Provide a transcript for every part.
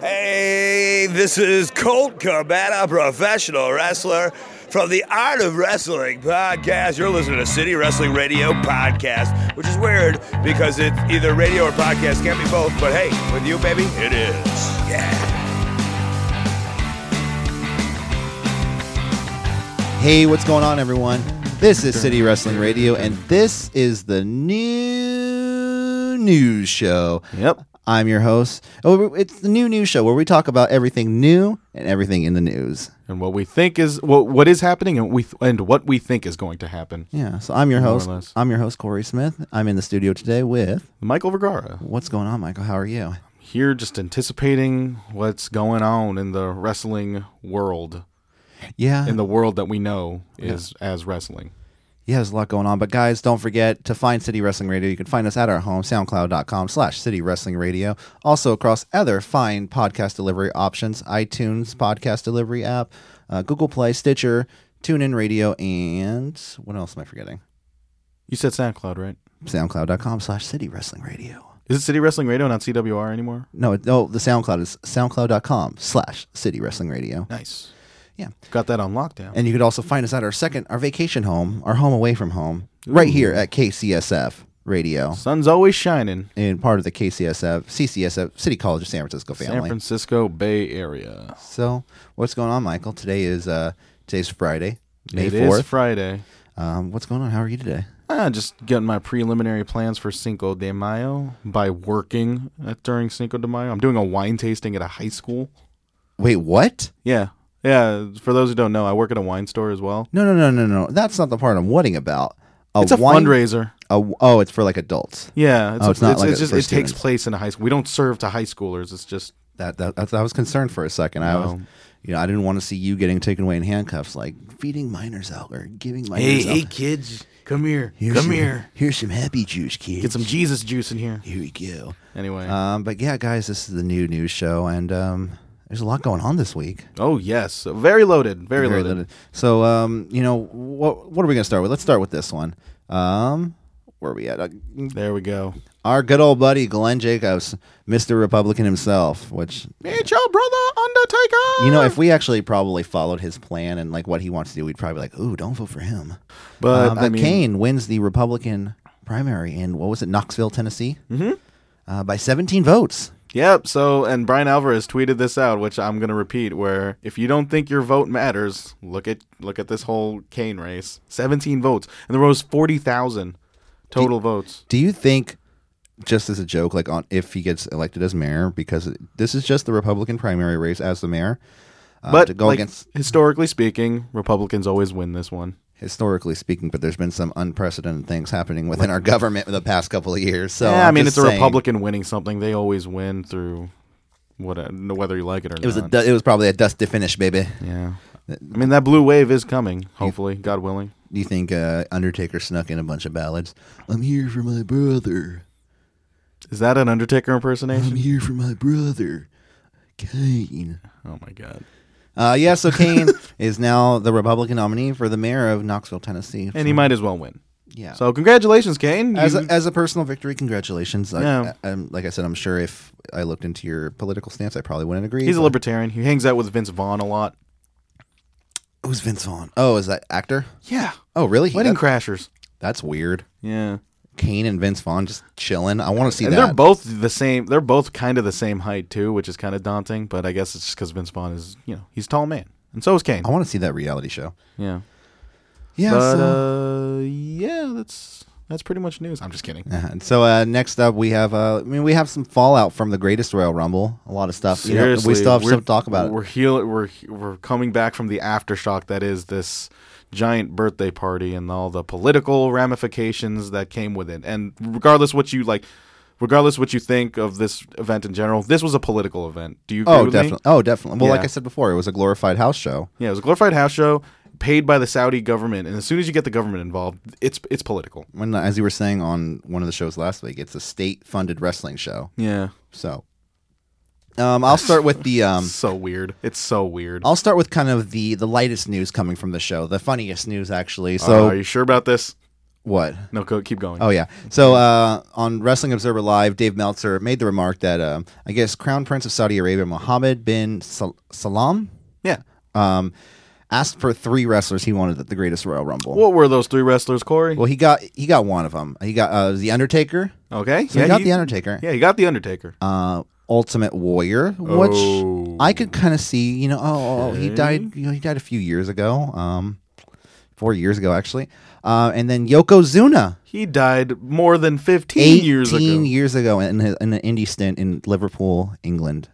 Hey, this is Colt Cabana, professional wrestler from the Art of Wrestling podcast. You're listening to City Wrestling Radio podcast, which is weird because it's either radio or podcast. Can't be both, but hey, with you, baby, it is. Yeah. Hey, what's going on, everyone? This is City Wrestling Radio, and this is the new news show. Yep. I'm your host. Oh, it's the new news show where we talk about everything new and everything in the news. And what we think is what what is happening, and we and what we think is going to happen. Yeah, so I'm your More host. I'm your host, Corey Smith. I'm in the studio today with. Michael Vergara What's going on, Michael? How are you? here, just anticipating what's going on in the wrestling world, Yeah, in the world that we know is as wrestling. Yeah, there's a lot going on. But guys, don't forget to find City Wrestling Radio. You can find us at our home, soundcloud.com slash City Wrestling Radio. Also across other fine podcast delivery options, iTunes podcast delivery app, uh, Google Play, Stitcher, TuneIn Radio, and what else am I forgetting? You said SoundCloud, right? Soundcloud.com slash City Wrestling Radio. Is it City Wrestling Radio, not CWR anymore? No, no, the SoundCloud is soundcloud.com slash City Wrestling Radio. Nice. Yeah. Got that on lockdown. And you could also find us at our second, our vacation home, our home away from home, right here at KCSF Radio. Sun's always shining. and part of the KCSF, CCSF, City College of San Francisco family. San. Francisco Bay Area. so, what's going on, Michael? Today is uh, today's Friday, May It is fourth. Friday. Um, what's going on? How are you today? Ah, just getting my preliminary plans for Cinco de Mayo by working at, during Cinco de Mayo. I'm doing a wine tasting at a high school. Wait, what? Yeah. Yeah. For those who don't know, I work at a wine store as well. No, no, no, no, no. That's not the part I'm whatting about. it's a wine- fundraiser. a- oh, it's for like adults. Yeah. It's, Oh, a- it's not it's, like it's a- just for it takes place in a high school. We don't serve to high schoolers. It's just That, that that's, I was concerned for a second. I was, you know, I didn't want to see you getting taken away in handcuffs, like feeding minors out or giving minors. out. Hey, kids, come here. Here's some, Here's some happy juice, kids. Get some Jesus juice in here. Here we go. Anyway. Um, but yeah, guys, this is the new news show, and um, there's a lot going on this week. oh yes, very loaded. Very, loaded. loaded. So, um, you know, what what are we gonna start with? Let's start with this one. Um, where are we at? Uh, There we go. our good old buddy Glenn Jacobs, Mr. Republican himself. Which It's your brother Undertaker. you know, if we actually probably followed his plan and like what he wants to do, we'd probably be like, "Ooh, don't vote for him." but Uh, I mean, Kane wins the Republican primary in what was it, Knoxville, Tennessee, mm-hmm. uh, by 17 votes. Yep. So, and Bryan Alvarez tweeted this out, which I'm going to repeat. Where if you don't think your vote matters, look at look at this whole Kane race. 17 votes, and there was 40,000 total votes. Do you think, just as a joke, like on if he gets elected as mayor, because this is just the Republican primary race as the mayor, uh, but to go like, against historically speaking, Republicans always win this one. Historically speaking, but there's been some unprecedented things happening within our government in the past couple of years. So yeah, I mean, it's a Republican winning something. They always win through what, whether you like it or It was not. it was probably a dusty finish, baby. yeah. I mean, that blue wave is coming. Hopefully, God willing. Do you think uh, Undertaker snuck in a bunch of ballads? I'm here for my brother. Is that an Undertaker impersonation? I'm here for my brother, Kane. Oh my God. Uh, yeah, so Kane is now the Republican nominee for the mayor of Knoxville, Tennessee. And he might as well win. yeah. So congratulations, Kane. as You- a, as a personal victory, congratulations. I- Yeah. I, am like I said, I'm sure if I looked into your political stance, I probably wouldn't agree. he's a but- libertarian. He hangs out with Vince Vaughn a lot. Who's Vince Vaughn? Oh, is that actor? Yeah. Oh, really? He- Wedding that- Crashers. that's weird. Yeah. Kane and Vince Vaughn just chilling. I want to see and that. they're both the same. They're both kind of the same height too, which is kind of daunting. But I guess it's just because Vince Vaughn is, you know, he's a tall man, and so is Kane. I want to see that reality show. Yeah. Yeah. but so, uh, yeah, that's that's pretty much news. I'm just kidding. uh, and so uh, next up, we have. Uh, I mean, we have some fallout from the Greatest Royal Rumble. A lot of stuff. You know, Seriously, we still have stuff to talk about. We're heal- We're we're coming back from the aftershock that is this giant birthday party and all the political ramifications that came with it. And regardless what you like, regardless what you think of this event in general, this was a political event. Do you agree Oh, with me? definitely. Oh, definitely. Well, like I said before, it was a glorified house show. Yeah, it was a glorified house show paid by the Saudi government, and as soon as you get the government involved, it's it's political. When, as you were saying on one of the shows last week, it's a state-funded wrestling show. Yeah, So, um, I'll start with the um, so weird. It's so weird. I'll start with kind of the the lightest news coming from the show, the funniest news actually. So, So, are you sure about this? What? No, go, keep going. Oh yeah. So uh, on Wrestling Observer Live, Dave Meltzer made the remark that uh, I guess Crown Prince of Saudi Arabia Mohammed bin Sal- Salam yeah. um, asked for three wrestlers he wanted at the Greatest Royal Rumble. What were those three wrestlers, Corey? Well, he got he got one of them. He got uh, the Undertaker. okay. So he got the Undertaker. Yeah, he got the Undertaker. Uh, Ultimate Warrior, which Oh. I could kind of see. You know, oh, oh, he died. You know, he died a few years ago. Um, four years ago actually. Uh, and then Yokozuna. He died more than 15 years ago. 18 years ago in, his, in an indie stint in Liverpool, England.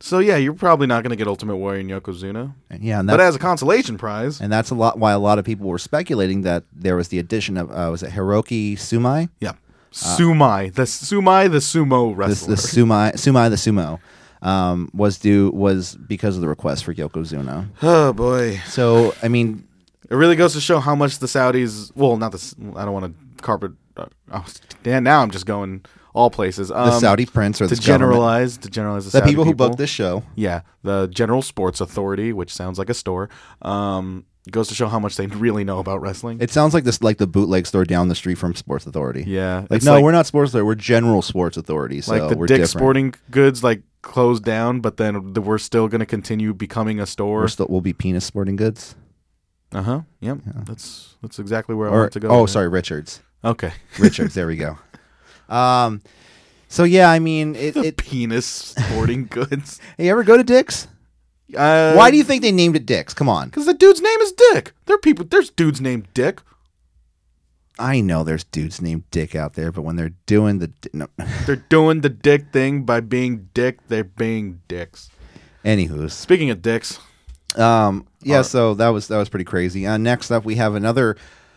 So yeah, you're probably not going to get Ultimate Warrior and Yokozuna. And yeah, and But as a consolation prize, and that's a lot why a lot of people were speculating that there was the addition of uh, was it Hiroki Sumai, yeah. Sumai, the Sumai, the sumo this wrestler. the Sumai Sumai the sumo, um, was due was because of the request for Yokozuna. oh boy, So I mean, it really goes to show how much the Saudis. Well, not the. I don't want to carpet. Uh, oh, damn, now I'm just going all places. Um, the Saudi prince or to the government- generalize, to generalize the, the Saudi people who booked this show. Yeah, the General Sports Authority, which sounds like a store, um, goes to show how much they really know about wrestling. It sounds like this like the bootleg store down the street from Sports Authority. yeah, Like it's no, we're not Sports Authority. We're General Sports Authority. So like the we're Dick different. Sporting Goods like closed down, but then th- we're still going to continue becoming a store. We're still we'll be Penis Sporting Goods. Uh huh. Yep. That's that's exactly where I Or want to go. oh, with it. sorry, Richards. Okay. Richards. there we go. Um, so yeah, I mean, it. The it penis sporting goods. hey, you ever go to Dick's? Uh, Why do you think they named it Dick's? Come on. Because the dude's name is Dick. There are people. There's dudes named Dick. I know there's dudes named Dick out there, but when they're doing the di- no. They're doing the dick thing by being dick. They're being dicks. Anywho's, Speaking of dicks, um, yeah. Alright. So that was that was pretty crazy. Uh, next up, we have another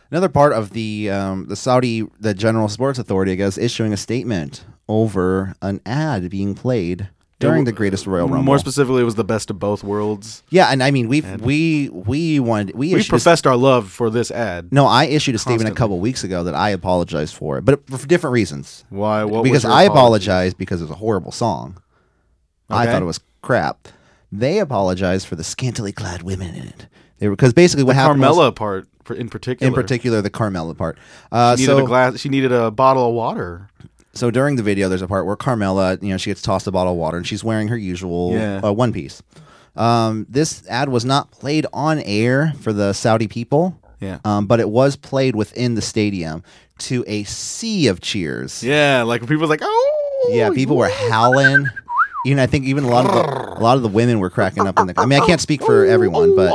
another part of the um, the Saudi the General Sports Authority, I guess, issuing a statement over an ad being played during the Greatest Royal Rumble. more specifically, it was the best of both worlds. yeah, and I mean, we we we wanted we We issued a professed our love for this ad. No, I issued a statement a couple weeks ago that I apologized for it, but for different reasons. Why? What? because I apologized because it was a horrible song. I thought it was crap. They apologized for the scantily clad women in it. They were because basically what The happened was- Carmella part, in particular. in particular, the Carmella part. Uh, she needed so, a glass. She needed a bottle of water. So during the video, there's a part where Carmella, you know, she gets tossed a bottle of water and she's wearing her usual Yeah. uh, one piece. Um, this ad was not played on air for the Saudi people. Yeah. Um, but it was played within the stadium to a sea of cheers. Yeah, like people was like, oh. Yeah, people were howling. Even I think even a lot of the a lot of the women were cracking up in the. I mean, I can't speak for everyone, but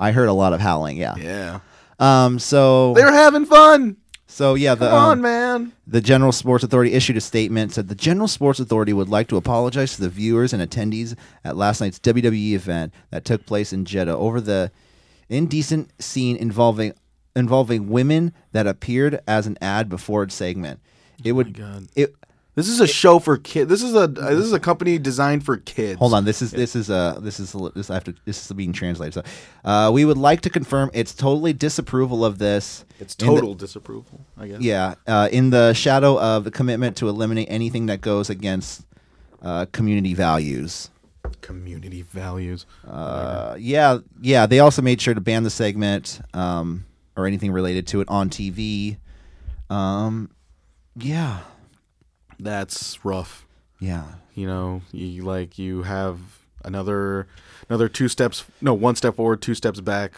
I heard a lot of howling. Yeah. Yeah. Um. So They were having fun. So yeah. The Come on, um, man. the General Sports Authority issued a statement said the General Sports Authority would like to apologize to the viewers and attendees at last night's WWE event that took place in Jeddah over the indecent scene involving involving women that appeared as an ad before its segment. It would God. it This is a show for kids. This is a uh, this is a company designed for kids. Hold on, this is this is uh this is this I have to this is being translated. So, uh, we would like to confirm its totally disapproval of this. It's in the- total disapproval. I guess. yeah, uh, in the shadow of the commitment to eliminate anything that goes against uh, community values. Community values. Uh, yeah, yeah. They also made sure to ban the segment um, or anything related to it on TV. Um, yeah, That's rough. yeah. You know, you like you have another another two steps. No, one step forward, two steps back.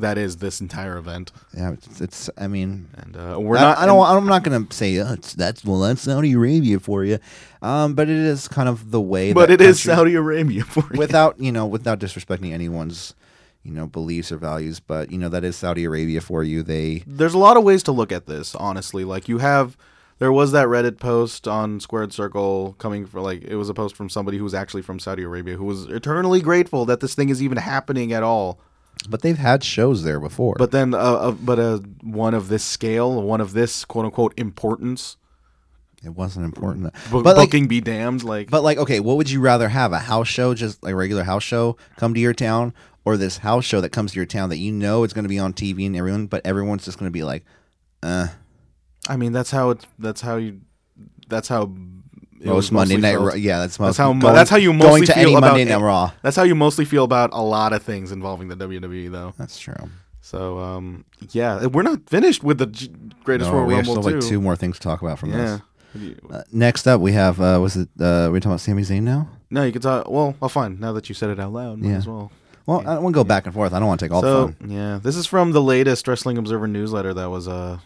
That is this entire event, Yeah, it's, it's I mean, and uh, we're I, not. I don't. I'm not going to say oh, it's, that's well. That's Saudi Arabia for you, um, but it is kind of the way. but that it is Saudi Arabia for you. without you know without disrespecting anyone's you know beliefs or values. But you know that is Saudi Arabia for you. They there's a lot of ways to look at this honestly like you have there was that reddit post on squared circle coming for like it was a post from somebody who was actually from saudi arabia who was eternally grateful that this thing is even happening at all but they've had shows there before. but then uh, uh, but uh, one of this scale one of this quote unquote importance it wasn't important. but like, booking be damned like but like, okay, what would you rather have? A house show, just like a regular house show, come to your town, or this house show that comes to your town that you know it's going to be on TV and everyone, but everyone's just going to be like, uh, i mean that's how it's that's how you that's how most Monday Night felt. Raw. Yeah, that's most. That's how going- that's how you going mostly to feel any about Monday. Night Raw. That's how you mostly feel about a lot of things involving the WWE, though. That's true. So um, yeah, we're not finished with the G- greatest No, Royal we Rumble still have like two more things to talk about from yeah. this. Uh, next up, we have uh, was it? Uh, we talking about Sami Zayn now? No, you can talk. Well, well, fine. Now that you said it out loud, Yeah. as well. Well, I don't want to go back and forth. I don't want to take all so the fun. yeah, this is from the latest Wrestling Observer newsletter that was uh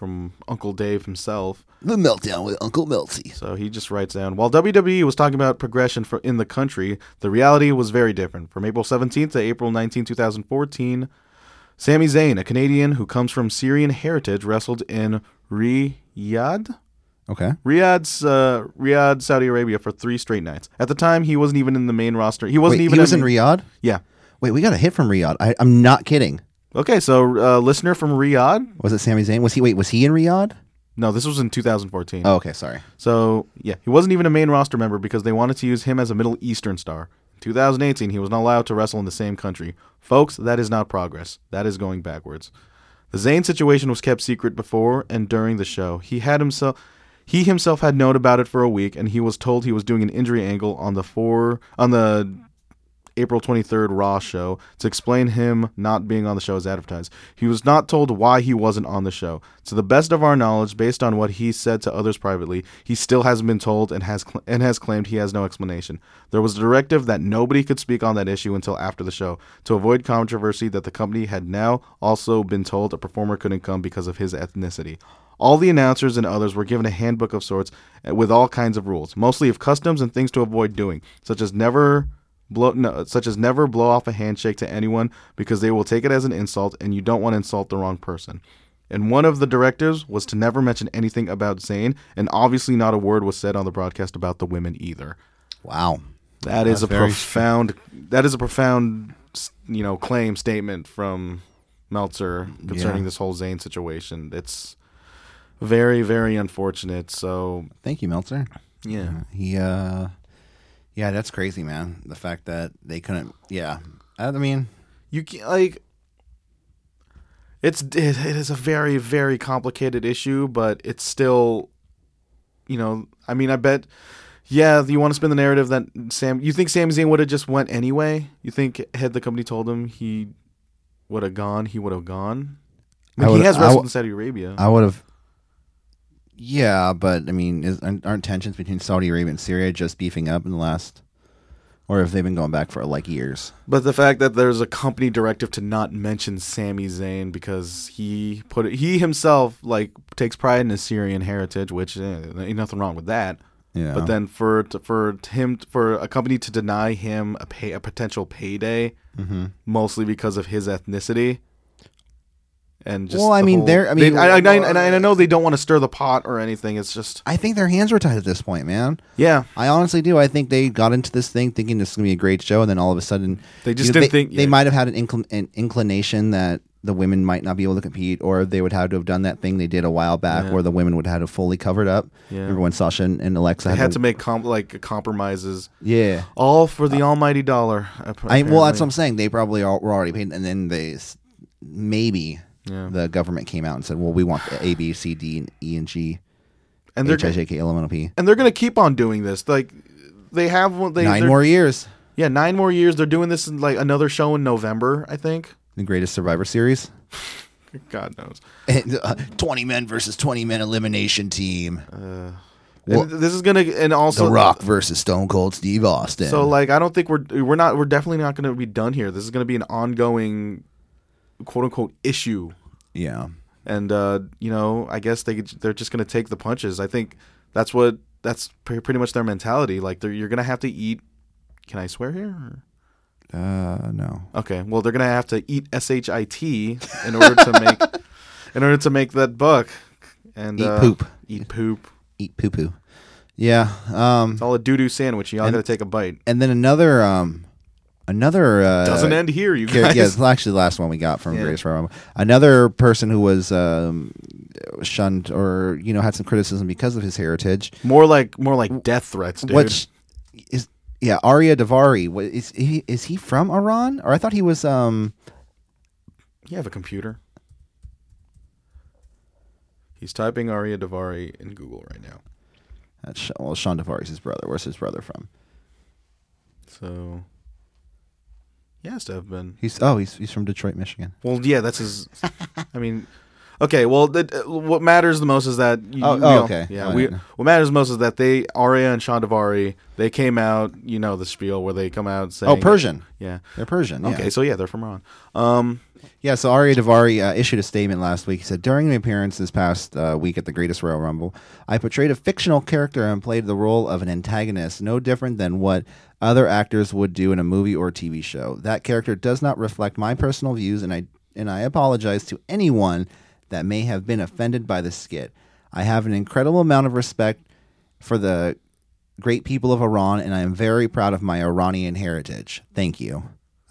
from Uncle Dave himself. The meltdown with Uncle Melty. So he just writes down while WWE was talking about progression for in the country, the reality was very different. From April 17th to April 19, 2014, Sami Zayn, a Canadian who comes from Syrian heritage, wrestled in Riyadh. Okay. Riyadh's uh, Riyadh, Saudi Arabia for three straight nights. At the time, he wasn't even in the main roster. He wasn't Wait, even he was in in Riyadh. Yeah. Wait, we got a hit from Riyadh. I, I'm not kidding. Okay, so uh, listener from Riyadh. Was it Sami Zayn? Was he? Wait, was he in Riyadh? No, this was in 2014. Oh, okay. Sorry. So yeah, he wasn't even a main roster member because they wanted to use him as a Middle Eastern star. In 2018, he was not allowed to wrestle in the same country. Folks, that is not progress. That is going backwards. The Zayn situation was kept secret before and during the show. He had himself he himself had known about it for a week and he was told he was doing an injury angle on the four on the April 23rd Raw show to explain him not being on the show as advertised. He was not told why he wasn't on the show. To the best of our knowledge, based on what he said to others privately, he still hasn't been told and has cl- and has claimed he has no explanation. There was a directive that nobody could speak on that issue until after the show to avoid controversy that the company had now also been told a performer couldn't come because of his ethnicity. All the announcers and others were given a handbook of sorts uh, with all kinds of rules, mostly of customs and things to avoid doing, such as never blow no, such as never blow off a handshake to anyone because they will take it as an insult and you don't want to insult the wrong person. And one of the directives was to never mention anything about Zayn, and obviously not a word was said on the broadcast about the women either. Wow. That is That's a very- profound that is a profound you know claim statement from Meltzer concerning Yeah. this whole Zayn situation. It's very very unfortunate. So Thank you, Meltzer. yeah. He. uh Yeah, that's crazy, man. The fact that they couldn't. Yeah. I mean, you can't like it's it, it is a very very complicated issue but it's still you know i mean i bet yeah you want to spin the narrative that sam you think Sami Zayn would have just went anyway you think had the company told him he would have gone he would have gone I I he has wrestled in Saudi Arabia. I would have. Yeah, but I mean, is, aren't tensions between Saudi Arabia and Syria just beefing up in the last, or have they been going back for like years? But the fact that there's a company directive to not mention Sami Zayn because he put it, he himself like takes pride in his Syrian heritage, which eh, ain't nothing wrong with that. Yeah. But then for for him for a company to deny him a pay a potential payday, Mm-hmm. mostly because of his ethnicity, and just Well, I mean, whole- they're- I they- mean, I, I, and I, and I know they don't want to stir the pot or anything. It's just I think their hands were tied at this point, man. yeah, I honestly do. I think they got into this thing thinking this is gonna be a great show, and then all of a sudden, They just you know, didn't they, think- they yeah. might have had an, incl- an inclination that the women might not be able to compete, or they would have to have done that thing they did a while back, Yeah. where the women would have had to fully covered up. Yeah. Remember when Sasha and, and Alexa they had to make com- like compromises, yeah. all for the uh, almighty dollar. I well, that's what I'm saying. They probably all, were already paid, and then they maybe Yeah. the government came out and said, "Well, we want the A, B, C, D, and E, and G, and they're H, I, J, K, L, M, N, O, P." and they're gonna keep on doing this. Like they have one. They, Nine more years. Yeah, nine more years. They're doing this in like another show in November, I think. The greatest Survivor Series. God knows. And, uh, Twenty men versus twenty men elimination team. Well- and this is gonna and also the Rock versus Stone Cold Steve Austin. So like, I don't think we're we're not we're definitely not gonna be done here. This is gonna be an ongoing, quote unquote, issue. yeah, And uh, you know, I guess they they're just gonna take the punches. I think that's what that's pretty much their mentality. Like they're, you're gonna have to eat. Can I swear here? or- uh, no. Okay, well they're gonna have to eat shit in order to make in order to make that buck. And Eat uh, poop. Eat poop. Eat poo poo. Yeah. Um. It's all a doo doo sandwich. You all And- gotta take a bite. And then another. Um. Another. Uh, Doesn't end here, you guys. Yeah, it's actually the last one we got from Yeah. Royal Rumble. Another person who was um, shunned or you know had some criticism because of his heritage, More like more like death threats, dude. which is yeah, Ariya Daivari. Is he? Is he from Iran? Or I thought he was. Um. You have a computer. He's typing Ariya Daivari in Google right now. That's, well, Shawn Daivari's his brother. Where's his brother from? So He has to have been. He's oh, he's he's from Detroit, Michigan. Well, yeah, that's his. I mean, okay. Well, that, uh, what matters the most is that. You, Oh, we oh, all- okay. Yeah, Oh, we. What matters most is that they Arya and Shawn Daivari they came out. You know the spiel where they come out saying. Oh, Persian. Yeah. They're Persian. Yeah. Okay, so yeah, they're from Iran. Um, Yeah, so Ariya Daivari uh, issued a statement last week. He said, During my appearance this past uh, week at the Greatest Royal Rumble, I portrayed a fictional character and played the role of an antagonist, no different than what other actors would do in a movie or TV show. That character does not reflect my personal views, and I, and I apologize to anyone that may have been offended by the skit. I have an incredible amount of respect for the great people of Iran, and I am very proud of my Iranian heritage. Thank you.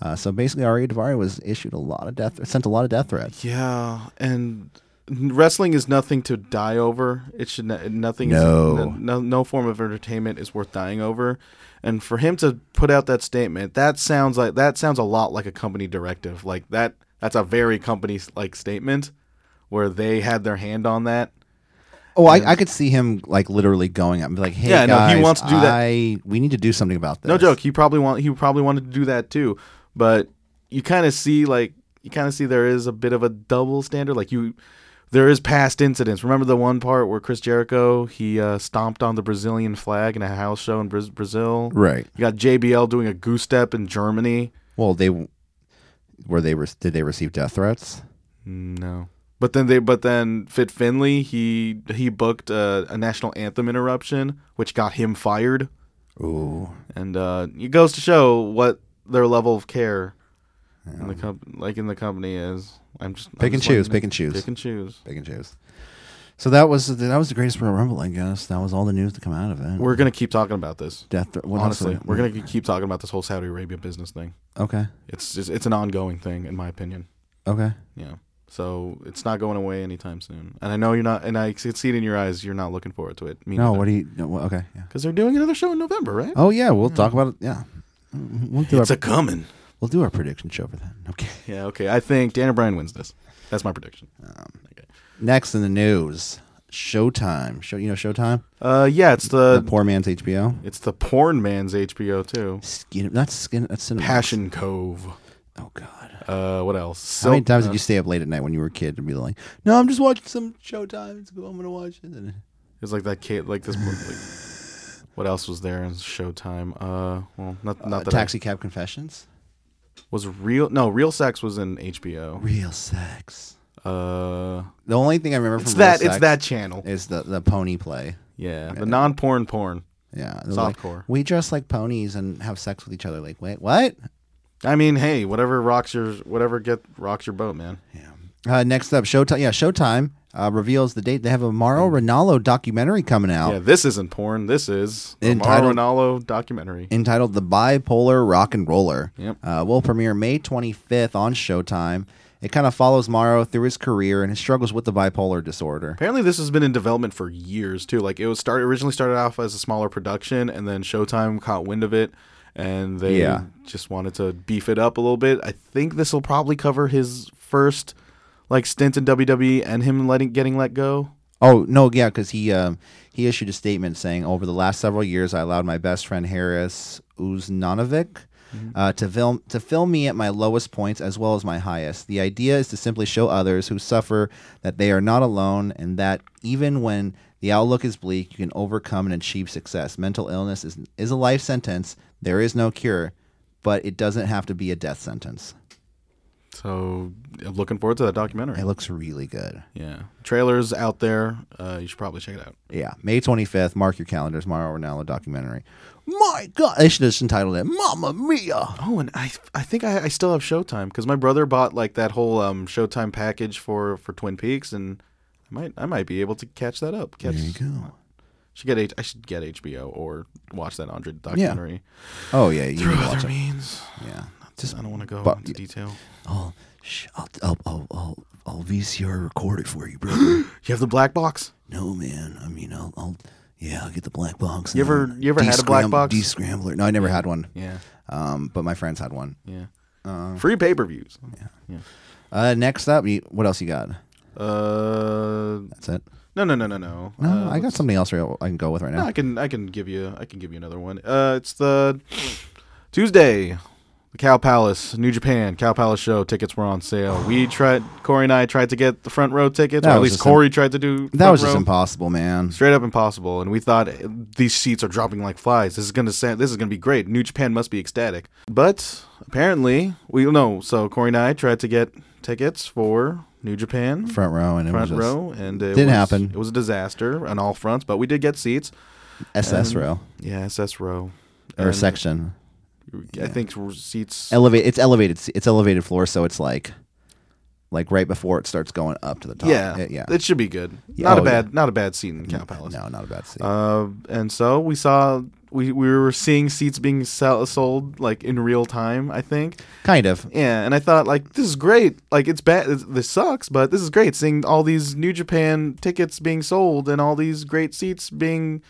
Uh, so basically, Ari Daivari was issued a lot of death, sent a lot of death threats. yeah, and wrestling is nothing to die over. It should not, nothing. No. Is, no, no form of entertainment is worth dying over. And for him to put out that statement, that sounds like that sounds a lot like a company directive. Like that. That's a very company like statement where they had their hand on that. Oh, I, I could see him like literally going up and be like, "Hey, Yeah, no, he wants to do that. I, we need to do something about this." No joke. He probably want he probably wanted to do that too, but you kind of see like you kind of see there is a bit of a double standard. Like you, there is past incidents. Remember the one part where Chris Jericho he uh, stomped on the Brazilian flag in a house show in Braz- Brazil. Right. You got JBL doing a goose step in Germany. Well, they were they re- did they receive death threats? No. But then they, but then Fit Finlay, he he booked a, a national anthem interruption, which got him fired. Ooh. and uh, it goes to show what their level of care in the comp- like in the company is. I'm just I'm Pick and just choose, pick and choose. pick and choose. Big and choose. So that was that was the greatest Royal Rumble, I guess. That was all the news to come out of it. We're gonna keep talking about this. death. Th- Honestly, we're gonna keep talking about this whole Saudi Arabia business thing. Okay. It's just it's an ongoing thing, in my opinion. Okay. Yeah. So it's not going away anytime soon. And I know you're not, and I can see it in your eyes. You're not looking forward to it. Me No. What do you? No, well, okay. Yeah. Because they're doing another show in November, right? Oh yeah, we'll hmm. talk about it. Yeah. We'll do it's our a coming. we'll do our prediction show for that. Okay. Yeah. Okay. I think Daniel Bryan wins this. That's my prediction. Next in the news, Showtime. Show you know Showtime, Uh, yeah. It's the the poor man's HBO. it's the porn man's HBO too. Skin, not skin. That's Cinemax. Passion Cove. Oh God. Uh, what else? How many times did you stay up late at night when you were a kid and be like, "No, I'm just watching some Showtime. It's cool. I'm gonna watch it." And It's like that kid, like this. like, what else was there in Showtime? Uh, well, not not uh, that Taxi Cab Confessions. Was real. No, Real Sex was in HBO. Real sex. Uh, The only thing I remember it's from that. It's that channel. is the the pony play. Yeah, the non-porn porn. Yeah, they're like, Softcore. we dress like ponies and have sex with each other. Like, wait, what? I mean, hey, whatever rocks your whatever get rocks your boat, man. Uh, next up, Showtime. Yeah, Showtime uh, reveals the date. They have a Mauro Ranallo documentary coming out Yeah, this isn't porn. This is Entitled- Mauro Ranallo documentary. entitled "The Bipolar Rock and Roller." Yep. Uh, will premiere May 25th on Showtime. It kind of follows Mauro through his career and his struggles with the bipolar disorder. Apparently, this has been in development for years too. Like it was started originally started off as a smaller production, and then Showtime caught wind of it, and they Yeah. just wanted to beef it up a little bit. I think this will probably cover his first like stint in WWE and him letting getting let go. Oh no, yeah, because he um, he issued a statement saying, "Over the last several years, I allowed my best friend Harris Uznanovic uh, to film to film me at my lowest points as well as my highest. The idea is to simply show others who suffer that they are not alone, and that even when the outlook is bleak, you can overcome and achieve success. Mental illness is is a life sentence. There is no cure, but it doesn't have to be a death sentence. So I'm looking forward to that documentary. It looks really good. Yeah, trailers out there. Uh, you should probably check it out. Yeah, May 25th. Mark your calendars. Mario Ranallo documentary. My God, they should have just entitled it "Mamma Mia." Oh, and I I think I, I still have Showtime because my brother bought like that whole um, Showtime package for for Twin Peaks, and I might I might be able to catch that up. Catch, There you go. Should get H- I should get HBO or watch that Andre documentary Yeah. Oh yeah, you through need to watch other it. means. Yeah, Just I don't want to go but- into detail. I'll, sh- I'll, I'll, I'll, I'll, I'll VCR record it for you, brother. You have the black box. no, man. I mean, I'll, I'll, yeah, I'll get the black box. You ever- you ever had a black box? Descrambler. No, I never had one. Yeah, Um, but my friends had one. yeah. Uh, Free pay per views. Yeah. yeah. Uh, next up, you, what else you got? Uh, That's it. no, no, no, no, no. No, Uh, I got something else I can go with right No, now. I can I can give you I can give you another one. Uh, it's the Tuesday, the Cow Palace, New Japan, Cow Palace show tickets were on sale. We tried, Corey and I tried to get the front row tickets, That or at was least just Corey tried to do. That front was just row. impossible, man. straight up impossible. And we thought eh, these seats are dropping like flies. This is gonna sa- this is gonna be great. New Japan must be ecstatic. But apparently, we no. So Corey and I tried to get tickets for New Japan Front row and it front was just row, and it Didn't was, happen. It was a disaster on all fronts, but we did get seats. SS row Yeah, SS row or And section. I think seats. Elevate. It's elevated. It's elevated floor, so it's like, like right before it starts going up to the top. yeah, It- yeah. it should be good. Yeah, Not a oh, bad, yeah. not a bad seat in Cow Palace. No, not a bad seat. Uh, and so we saw we we were seeing seats being sell, sold like in real time. I think. kind of. Yeah, and I thought like this is great. Like it's bad. This sucks, but this is great. Seeing all these New Japan tickets being sold and all these great seats being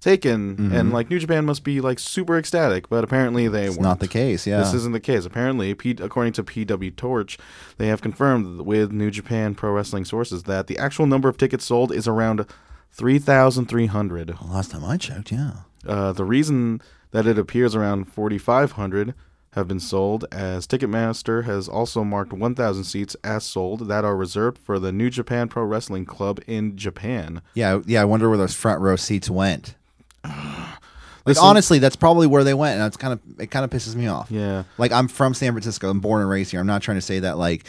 taken, and like New Japan must be like super ecstatic. But apparently they weren't. the case. Yeah. This isn't the case. Apparently, P- according to PW Torch, they have confirmed with New Japan Pro Wrestling sources that the actual number of tickets sold is around 3,300. Last time I checked, yeah. Uh, the reason that it appears around 4,500 have been sold, as Ticketmaster has also marked 1,000 seats as sold that are reserved for the New Japan Pro Wrestling Club in Japan. Yeah, yeah. I wonder where those front row seats went. Like Listen- honestly, that's probably where they went, and it's kind of it kind of pisses me off. Yeah. Like I'm from San Francisco. I'm born and raised here. I'm not trying to say that like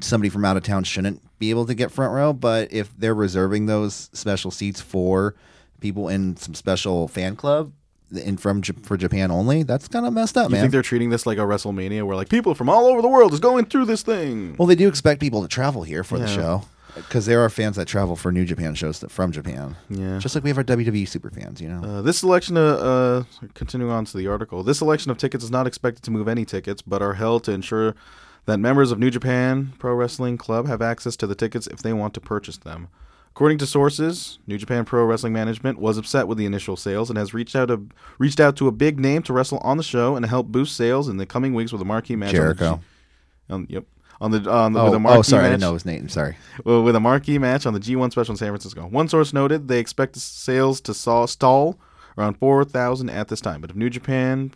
somebody from out of town shouldn't be able to get front row, but if they're reserving those special seats for people in some special fan club in from J- for Japan only, that's kind of messed up, You man. think they're treating this like a WrestleMania where like people from all over the world is going through this thing? well, they do expect people to travel here for the Yeah. show because there are fans that travel for New Japan shows that, from Japan. Yeah. Just like we have our WWE super fans, you know. Uh, this selection, of, uh, continuing on to the article, this selection of tickets is not expected to move any tickets, but are held to ensure that members of New Japan Pro Wrestling Club have access to the tickets if they want to purchase them. According to sources, New Japan Pro Wrestling Management was upset with the initial sales and has reached out to reached out to a big name to wrestle on the show and to help boost sales in the coming weeks with a marquee match. Jericho. On the, on, yep. On the on the Oh, with a oh, oh, marquee oh, sorry, I match. didn't know his name. Sorry. Well, with a marquee match on the G1 special in San Francisco. One source noted they expect sales to saw, stall around 4,000 at this time. But if New Japan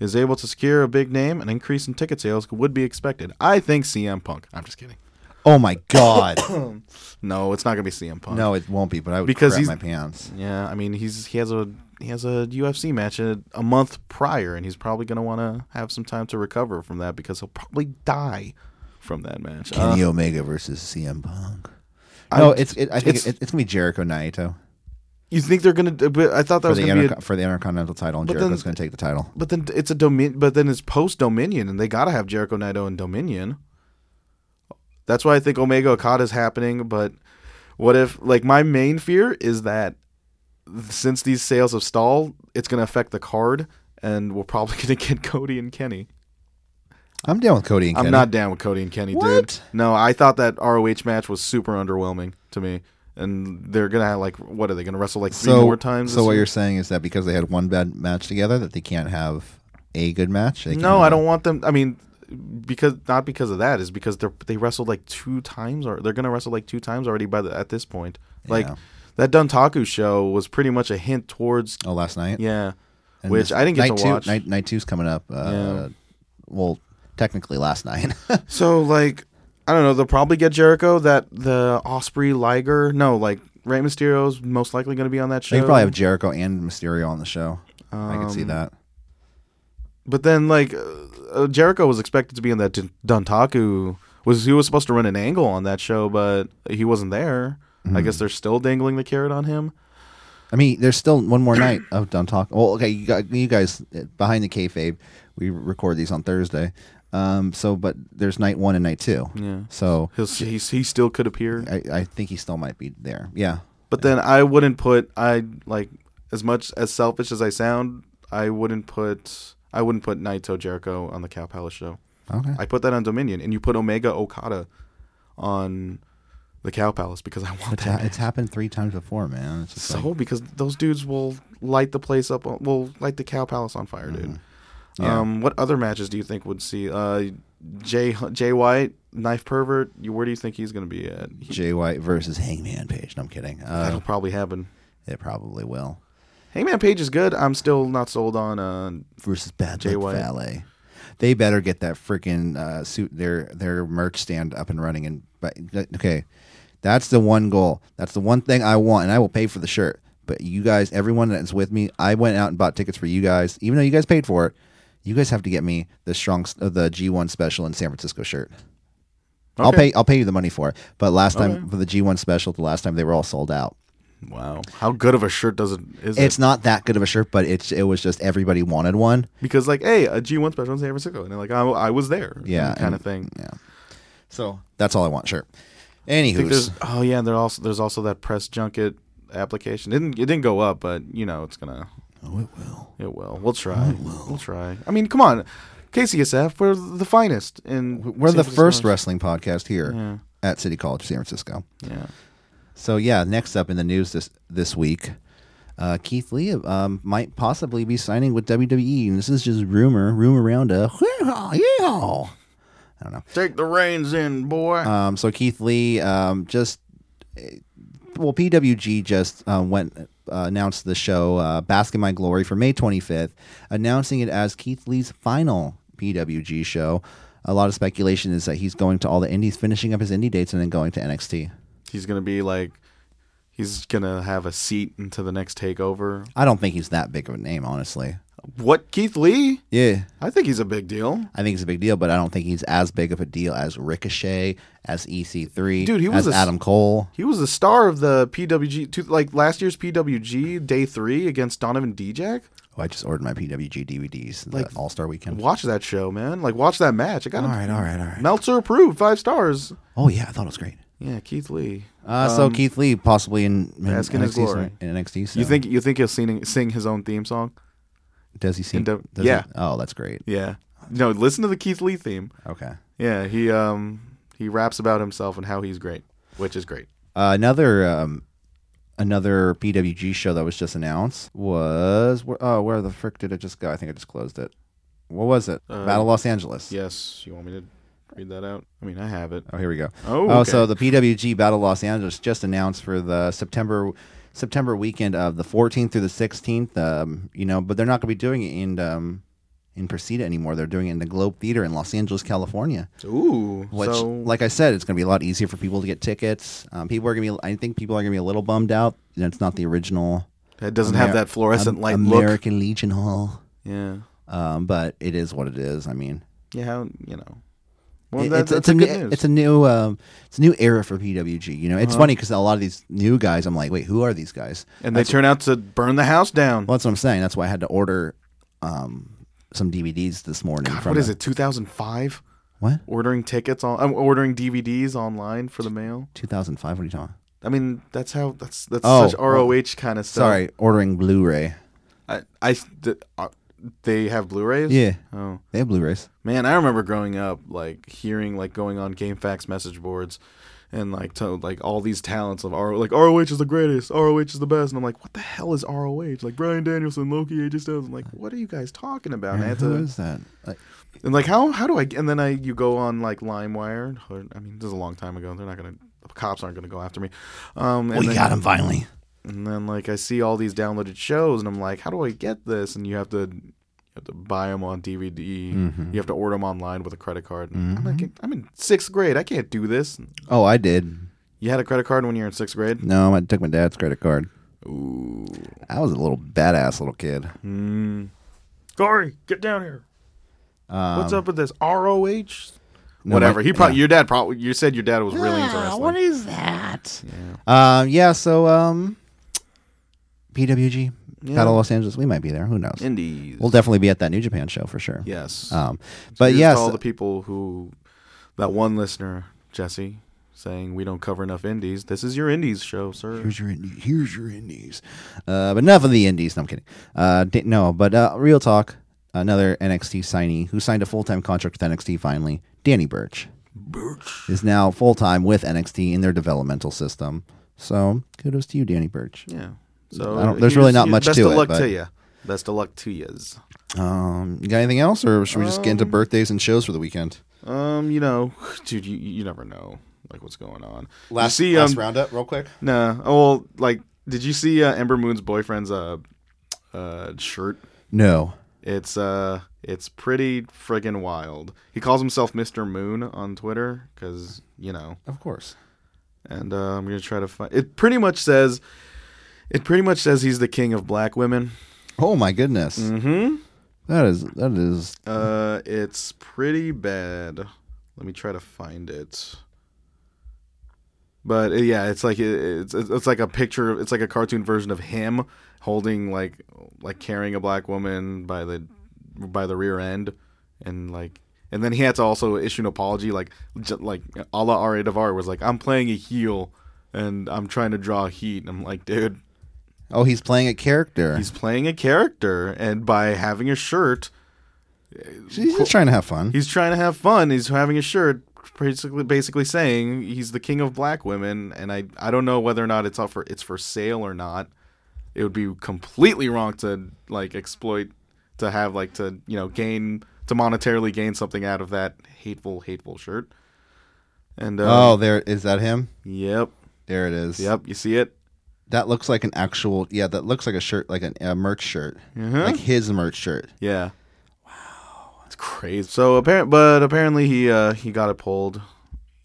is able to secure a big name, an increase in ticket sales would be expected. I think CM Punk. I'm just kidding. Oh my God. No, it's not going to be CM Punk. no, it won't be. But I would Because he's- my pants. Yeah, I mean he's he has a he has a UFC match a, a month prior, and he's probably going to want to have some time to recover from that because he'll probably die from that match. Uh, Kenny Omega versus CM Punk. No, it's it, I think it's- it, it's gonna be Jericho Naito you think they're going to? But I thought that for was the going to be. interco- A, for the Intercontinental title, and But Jericho's then- gonna take the title. But then it's a domin. But then it's post Dominion, and they gotta have Jericho Naito and Dominion. That's why I think Omega Okada is happening. But what if, like, my main fear is that since these sales have stalled, it's gonna affect the card, and we're probably gonna get Cody and Kenny. I'm down with Cody and I'm not down with Cody and Kenny, dude. What? No, I thought that ROH match was super underwhelming to me, and they're gonna have like, what are they gonna wrestle like three so more times? So this what year? you're saying is that because they had one bad match together, that they can't have a good match. They No, I don't want them. I mean, because not because of that is because they they wrestled like two times or they're gonna wrestle like two times already by the at this point. Like Yeah. that Dontaku show was pretty much a hint towards Oh, last night. yeah, And which this- I didn't get night to two, watch. Night, night two's coming up. Uh. Well, technically last night. So like I don't know. They'll probably get Jericho. That the Ospreay Liger. No, like Rey Mysterio's most likely going to be on that show. they probably have Jericho and Mysterio on the show. I can see Um, that. But then, like, uh, uh, Jericho was expected to be in that Dun- Dontaku. Was he was supposed to run an angle on that show, but he wasn't there. Mm-hmm. I guess they're still dangling the carrot on him. I mean, there's still one more night of Dontaku. Well, okay, you, got, you guys uh, behind the kayfabe, we record these on Thursday. Um, so, but there's night one and night two. Yeah. So He'll, he's, he still could appear, I, I think he still might be there. Yeah. but then I wouldn't put I like as much as selfish as I sound. I wouldn't put I wouldn't put Naito Jericho on the Cow Palace show. Okay. I put that on Dominion, and you put Omega Okada on the Cow Palace because I want It's, that. ha- it's happened three times before, man. It's just So like, because those dudes will light the place up, will light the Cow Palace on fire, dude. Yeah. Um, what other matches do you think would see? Uh, Jay Jay White, knife pervert. You, where do you think he's going to be at? He, Jay White versus Hangman Page. No, I'm kidding. that'll Uh, probably happen. it probably will. Hangman Page is good. I'm still not sold on. Uh, Versus Bad Jay White. Valet. they better get that freaking uh, suit their their merch stand up and running. And but okay, that's the one goal. That's the one thing I want, and I will pay for the shirt. But you guys, everyone that's with me, I went out and bought tickets for you guys, even though you guys paid for it. You guys have to get me the strong, uh, the G1 special in San Francisco shirt. I'll pay. I'll pay you the money for it. But last time for the G1 special, the last time they were all sold out. Wow. How good of a shirt does it is It's it? not that good of a shirt, but it's it was just everybody wanted one. Because like, hey, a G one special in San Francisco, and they're like, I, I was there. Yeah, kind and- of thing. Yeah. So that's all I want. Sure. I Anywho, oh yeah, and there also there's also that press junket application. It didn't it didn't go up, but you know it's gonna oh, it will. it will. We'll try. We'll try. I mean, come on, KCSF, we're the finest and We're the first wrestling podcast here Yeah, at City College San Francisco. yeah. So yeah, next up in the news this this week, uh, Keith Lee um, might possibly be signing with WWE, and this is just rumor, rumor around a yeah. I don't know. Take the reins in, boy. Um, so Keith Lee um, just eh, well, PWG just uh, went uh, announced the show uh, Bask in My Glory for May 25th, announcing it as Keith Lee's final PWG show. A lot of speculation is that he's going to all the indies, finishing up his indie dates, and then going to NXT. he's gonna be like, he's gonna have a seat into the next takeover. I don't think he's that big of a name, honestly. What Keith Lee? Yeah, I think he's a big deal. I think he's a big deal, but I don't think he's as big of a deal as Ricochet, as EC3, Dude, he was as a Adam Cole. He was the star of the PWG, two, like last year's PWG Day Three against Donovan Dijak. Oh, I just ordered my PWG DVDs, Like, All Star Weekend. Watch that show, man. Like, watch that match. I got all right, all right, all right. Meltzer approved, five stars. Oh yeah, I thought it was great. Yeah, Keith Lee. Uh, so Um, Keith Lee possibly in, in Bask in his NXT, glory. in NXT. So. You think you think he'll sing sing his own theme song? does he sing? does yeah. he- oh, that's great. Yeah. No, listen to the Keith Lee theme. Okay. Yeah, he um he raps about himself and how he's great, which is great. Uh, another um, another PWG show that was just announced was where, oh where the frick did it just go? I think I just closed it. What was it? Uh, Battle Los Angeles. Yes, you want me to read that out? I mean, I have it. Oh, here we go. Oh, Oh, so the PWG Battle Los Angeles just announced for the September September weekend of the 14th through the 16th. Um, you know, but they're not going to be doing it in um, in Reseda anymore. They're doing it in the Globe Theater in Los Angeles, California. Ooh, Which, so like I said, it's going to be a lot easier for people to get tickets. Um, people are going to be. I think people are going to be a little bummed out. that it's not the original. it doesn't have that fluorescent light look. American Legion Hall. Yeah, Um, but it is what it is. I mean, yeah, you know. Well, it- it's, that's it's a a good new, news. it's a new um, it's a new era for PWG. You know, it's Uh-huh. funny because a lot of these new guys, I'm like, wait, who are these guys? and they turn out to burn the house down. Well, that's what I'm saying. That's why I had to order um, some DVDs this morning. God, from what is the- it? 2005? What? Ordering tickets on, I'm ordering DVDs online for the mail. 2005. What are you talking? I mean, that's how that's that's Oh, such ROH kind of stuff. Sorry, ordering Blu-ray. I, I th- uh, they have Blu-rays. Yeah, Oh they have Blu-rays. man, I remember growing up, like hearing like going on GameFAQs message boards, and like to, like all these talents of R like ROH is the greatest, ROH is the best, and I'm like, what the hell is ROH? Like Bryan Danielson, Low Ki, AJ Styles. I'm like, what are you guys talking about? And I had to- is that? Like, And like how how do I and then I you go on like LimeWire. Or, I mean, this is a long time ago. They're not gonna the cops aren't gonna go after me. Um, and we then, got him finally. And then like I see all these downloaded shows, and I'm like, how do I get this? And you have to you have to buy them on DVD. Mhm. You have to order them online with a credit card. And I'm like, I'm in sixth grade. I can't do this. Oh, I did. You had a credit card when you were in sixth grade. No, I took my dad's credit card. Ooh. I was a little badass little kid. Mm. Corey, get down here. Um, What's up with this ROH? no, Whatever. my- he probably yeah. your dad probably you said your dad was really into wrestling. is that? Yeah. Um, yeah. So, um, PWG Yeah. Battle of Los Angeles. We might be there. Who knows? Indies. We'll definitely be at that New Japan show for sure. yes. Um, but Here's yes, to all the people who that one listener Jesse saying we don't cover enough indies. This is your indies show, sir. here's your indie, here's your indies. Uh, but enough of the indies. No, I'm kidding. Uh, no, but uh, real talk. Another NXT signee who signed a full time contract with NXT finally. Danny Burch Burch. is now full time with NXT in their developmental system. So kudos to you, Danny Burch. Yeah. So there's really not much best to it. Best of luck but- to you. Best of luck to yous. Um, you got anything else, or should we just get into Um, birthdays and shows for the weekend? Um, you know, dude, you, you never know like what's going on. You Last, see, last um, roundup, real quick. Nah. Oh, well, like, did you see uh, Ember Moon's boyfriend's uh, uh shirt? No. It's uh, It's pretty friggin' wild. He calls himself Mr. Moon on Twitter because you know, Of course. and uh, I'm gonna try to find. It pretty much says, it pretty much says he's the king of black women. Oh my goodness. Mm-hmm. That is that is Uh, it's pretty bad. Let me try to find it. But uh, yeah, it's like it's it's it's like a picture. It's like a cartoon version of him holding like like carrying a black woman by the by the rear end, and like and then he had to also issue an apology, like like a la Ari Daivari was like, I'm playing a heel and I'm trying to draw heat. And I'm like, dude, Oh, he's playing a character. he's playing a character, and by having a shirt, He's just trying to have fun. He's trying to have fun. He's having a shirt, basically, basically saying he's the king of black women. And I, I don't know whether or not it's up for it's for sale or not. It would be completely wrong to like exploit, to have like to you know gain to monetarily gain something out of that hateful, hateful shirt. And uh, oh, there is that him? yep, There it is. yep, you see it. That looks like an actual. Yeah, that looks like a shirt, like an, a merch shirt, Uh-huh. like his merch shirt. Yeah. Wow. It's crazy. So apparent but apparently he uh he got it pulled.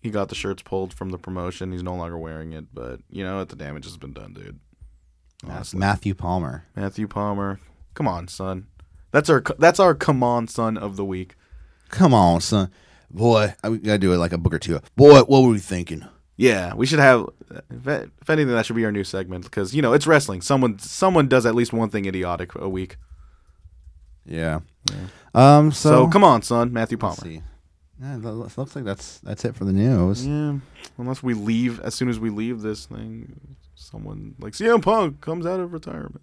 He got the shirts pulled from the promotion. He's no longer wearing it, but you know what the damage has been done, dude. That's Matthew Palmer. Matthew Palmer. Come on, son. That's our that's our come on son of the week. Come on, son. Boy, I gotta do it like a book or two. Boy, what were we thinking? Yeah, we should have if, if anything that should be our new segment because you know, it's wrestling. Someone someone does at least one thing idiotic a week. Yeah. Um. So, So, come on, son, Matthew Palmer. let's see. Yeah, looks like that's that's it for the news. Yeah, unless we leave as soon as we leave this thing, someone like CM Punk comes out of retirement.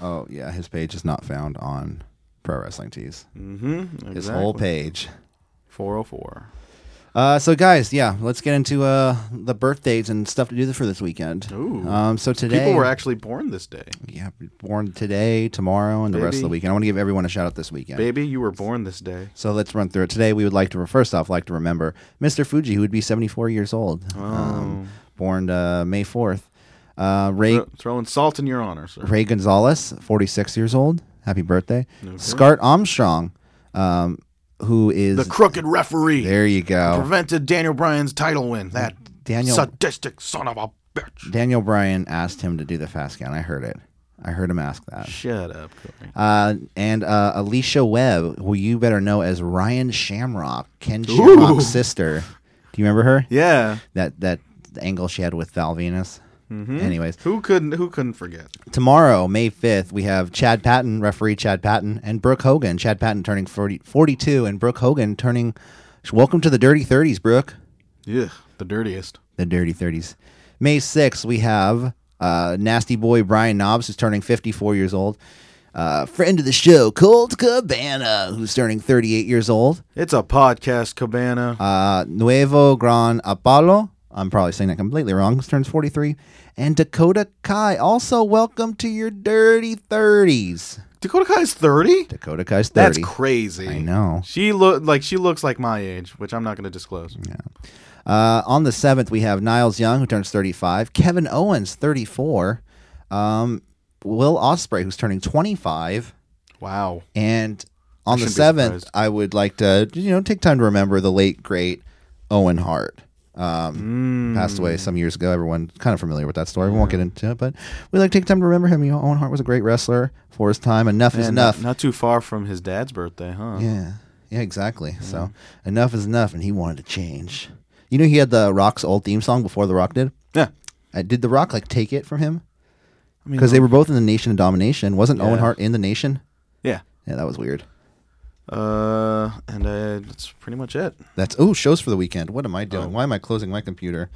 Oh yeah, his page is not found on Pro Wrestling Tees. Mm-hmm. His whole page. Four hundred four. Uh, so guys, yeah, let's get into uh the birthdays and stuff to do for this weekend. Ooh. Um, so today People were actually born this day. yeah born today, tomorrow, and the rest of the weekend. I want to give everyone a shout out this weekend. Baby, you were born this day. So let's run through it. Today, we would like to first off like to remember Mr. Fuji, who would be 74 years old, Oh. um, born uh, May 4th. Uh, Ray Thro- throwing salt in your honor, sir. Ray Gonzalez, 46 years old. Happy birthday. Okay. Scott Armstrong, um, who is The crooked referee there. You go. prevented Daniel Bryan's title win. That Daniel sadistic son of a bitch. Daniel Bryan asked him to do the fast count. I heard it. I heard him ask that. Shut up, Corey. Uh, and uh, Alicia Webb, who you better know as Ryan Shamrock, Ken Shamrock's sister. Do you remember her? Yeah. That that angle she had with Val Venis. Mm-hmm. Anyways, Who couldn't? Who couldn't forget? tomorrow, May 5th, we have Chad Patton, referee Chad Patton, and Brooke Hogan. Chad Patton turning 40, 42, and Brooke Hogan turning. Welcome to the Dirty 30s, Brooke. Yeah, the dirtiest. The Dirty 30s. May 6th, we have uh, Nasty Boy Brian Knobbs, who's turning 54 years old. Uh, friend of the show, Colt Cabana, who's turning 38 years old. It's a podcast, Cabana. Uh, Nuevo Gran Apalo, I'm probably saying that completely wrong, turns 43. And Dakota Kai, also welcome to your dirty 30s. Dakota Kai's thirty. Dakota Kai's 30. That's crazy. I know. She look like she looks like my age, which I'm not going to disclose. Uh, on the 7th, we have Niles Young, who turns 35. Kevin Owens, 34. Um, Will Ospreay, who's turning 25. Wow. And on the 7th. I would like to, you know, take time to remember the late, great Owen Hart. Um, Passed away some years ago. Everyone kind of familiar with that story. We won't get into it, but we like to take time to remember him. You know, Owen Hart was a great wrestler for his time. Enough is enough. Not, not too far from his dad's birthday, huh? Yeah, yeah, exactly. So enough is enough, and he wanted to change. You know, he had the Rock's old theme song before the Rock did. Yeah. Uh, did the Rock like take it from him? I mean, Because they were both in the Nation of Domination. Wasn't Owen Hart in the Nation? Yeah. Yeah, that was weird. Uh, and uh, that's pretty much it. That's oh shows for the weekend. What am I doing? Why am I closing my computer?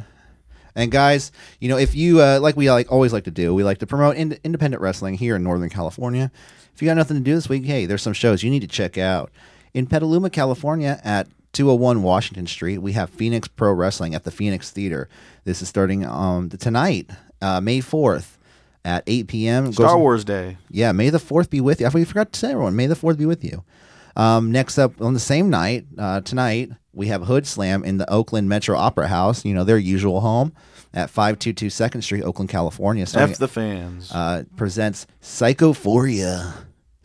And guys, you know if you uh, like we like always like to do, we like to promote ind- independent wrestling here in Northern California. If you got nothing to do this week, hey, there's some shows you need to check out in Petaluma, California at 201 Washington Street. We have Phoenix Pro Wrestling at the Phoenix Theater. This is starting um tonight, uh, May 4th at 8 p.m. Goes- Star Wars Day. yeah, May the Fourth be with you. I forgot to say, everyone, May the Fourth be with you. Um, next up on the same night, uh, tonight we have Hood Slam in the Oakland Metro Opera House. You know their usual home at five two two Second Street, Oakland, California. Starting, F the fans. uh, presents Psychophoria.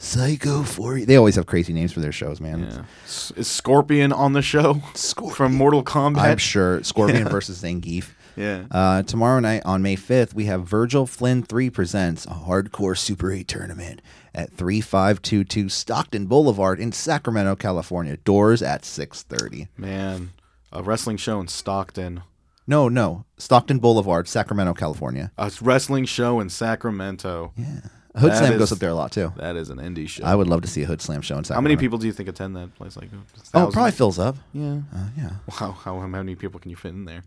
Psycho for They always have crazy names for their shows, man. Yeah. S- Is Scorpion on the show Scorpion. from Mortal Kombat? I'm sure Scorpion versus Zangief. Yeah. Uh, tomorrow night on May 5th, we have Virgil Flynn 3 presents a hardcore Super 8 tournament at 3522 Stockton Boulevard in Sacramento, California. Doors at 6:30. Man, a wrestling show in Stockton. No, no. Stockton Boulevard, Sacramento, California. A wrestling show in Sacramento. Yeah. Hood That Slam is- goes up there a lot too. That is an indie show. I would love to see a Hood Slam show in Sacramento. How many people do you think attend that place? Like, Oh, it probably fills up. Yeah. Uh, yeah. How, how how many people can you fit in there?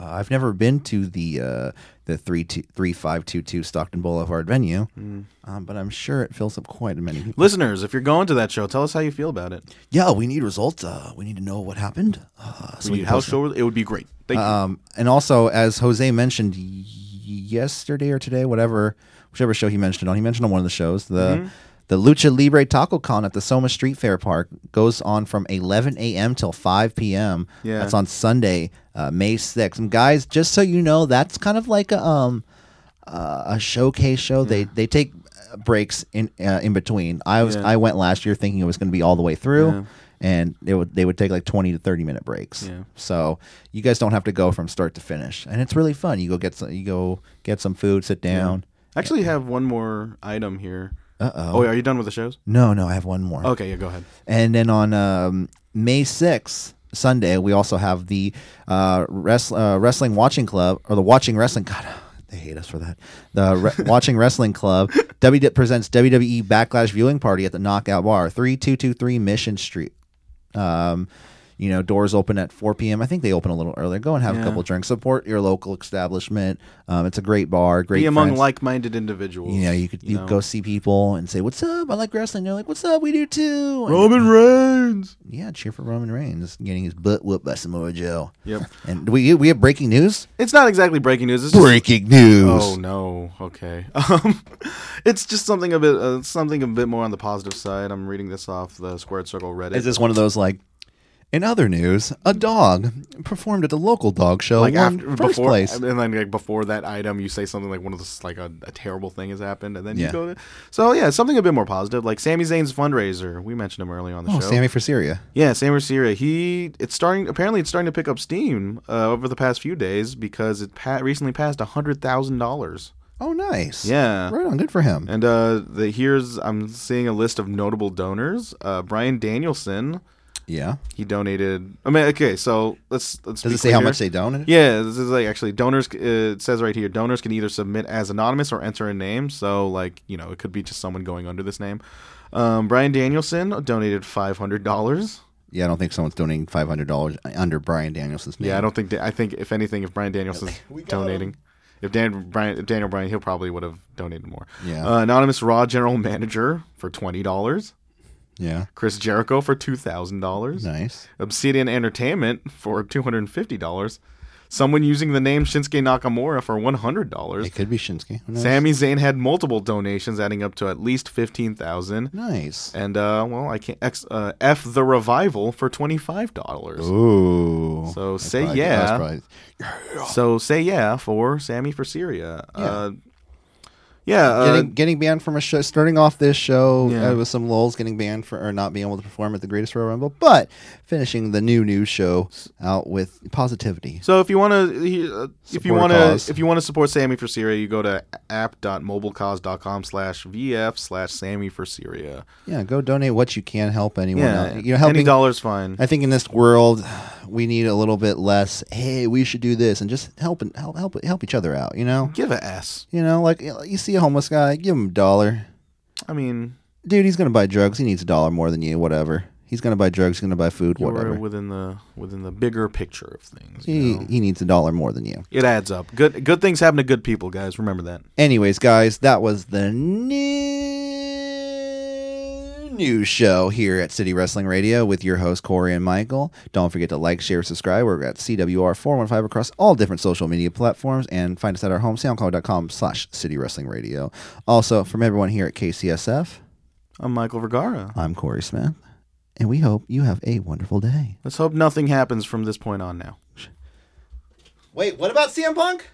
Uh, I've never been to the uh, the three two three five two two Stockton Boulevard venue, Mm. um, but I'm sure it fills up quite a many people. Listeners, if you're going to that show, tell us how you feel about it. Yeah, we need results. Uh, we need to know what happened. Uh, so We we need house it. show. It would be great. Thank you. Um, and also, as Jose mentioned yesterday or today, whatever, whichever show he mentioned on, he mentioned on one of the shows the Mm-hmm. The Lucha Libre Taco Con at the Soma Street Fair Park goes on from 11 a.m. till 5 p.m. Yeah. that's on Sunday, uh, May 6th. And guys, just so you know, that's kind of like a um uh, a showcase show. They they take breaks in uh, in between. I was Yeah. I went last year thinking it was going to be all the way through. Yeah. And they would they would take like twenty to thirty minute breaks. Yeah. So you guys don't have to go from start to finish, and it's really fun. You go get some, you go get some food, sit down. I actually have one more item here. Uh oh. Oh, are you done with the shows? No, no, I have one more. Okay, yeah, go ahead. And then on um, May sixth, Sunday, we also have the uh, uh, wrestling watching club or the watching wrestling. God, they hate us for that. The re- watching wrestling club W presents WWE Backlash viewing party at the Knockout Bar, three two two three Mission Street. Um, you know, doors open at 4 p.m. I think they open a little earlier. Go and have Yeah. a couple drinks. Support your local establishment. Um, it's a great bar. Great Be among friends. like-minded individuals. You know, you could you know. go see people and say, "What's up? I like wrestling." They're like, "What's up? We do too." And- Roman Reigns. yeah, cheer for Roman Reigns getting his butt whooped by Samoa Joe. Yep. And we we have breaking news. It's not exactly breaking news. It's just, Breaking news. Oh no. Okay. Um, it's just something a bit, uh, something a bit more on the positive side. I'm reading this off the Squared Circle Reddit. Is this one of those like? In other news, a dog performed at a local dog show. like won after first before, place. and then like before that item, you say something like one of this like a, a terrible thing has happened, and then Yeah. you go to. So yeah, something a bit more positive, like Sami Zayn's fundraiser. We mentioned him earlier on the oh, show. Sami for Syria. Yeah, Sami for Syria. He it's starting. Apparently, it's starting to pick up steam uh, over the past few days because it pa- recently passed a hundred thousand dollars. Oh, nice. Yeah. Right on. Good for him. And uh, the here's I'm seeing a list of notable donors. Uh, Bryan Danielson. Yeah. He donated. I mean, okay, so let's let's. Does be it say how clear. much they donated? Yeah, this is like actually donors. Uh, it says right here, donors can either submit as anonymous or enter a name. So like you know, it could be just someone going under this name. Um, Bryan Danielson donated five hundred dollars. Yeah, I don't think someone's donating five hundred dollars under Bryan Danielson's name. Yeah, I don't think. I think if anything, if Bryan Danielson's donating, if Dan Brian, if Daniel Bryan, he'll probably would have donated more. Yeah. Uh, anonymous Raw general manager for twenty dollars. Yeah. Chris Jericho for two thousand dollars. Nice. Obsidian Entertainment for two hundred and fifty dollars. Someone using the name Shinsuke Nakamura for one hundred dollars. It could be Shinsuke. Sami Zayn had multiple donations, adding up to at least fifteen thousand. Nice. And uh, well, I can't. X, uh, F the revival for twenty five dollars. Ooh. So say probably- yeah. probably- So say yeah for Sami for Syria. Uh, yeah. Uh, getting getting banned from a show, starting off this show Yeah. uh, with some lulls, getting banned for or not being able to perform at the Greatest Royal Rumble, but finishing the new news show out with positivity. so if you want to, uh, if you want to, if you want to support Sami for Syria, you go to app.mobilecause.com slash vf slash Sami for Syria. Yeah, go donate what you can, help anyone. Yeah, out. You know, any helping. dollar's fine. I think in this world, we need a little bit less. Hey, we should do this, and just help and help help help each other out. You know, Give a S. you know, like you see a homeless guy, give him a dollar. I mean, Dude, he's gonna buy drugs. He needs a dollar more than you. Whatever. He's gonna buy drugs. He's gonna buy food. you're Whatever. within the within the bigger picture of things. you He know? he needs a dollar more than you. It adds up. Good good things happen to good people, guys. Remember that. Anyways, guys, that was the new news show here at City Wrestling Radio with your host Corey and Michael. Don't forget to like, share, subscribe. We're at CWR415 across all different social media platforms and find us at our home soundcloud.com slash City Wrestling Radio. Also, from everyone here at KCSF, I'm Michael Vergara. I'm Corey Smith, and we hope you have a wonderful day. Let's hope nothing happens from this point on now. Wait, what about CM Punk?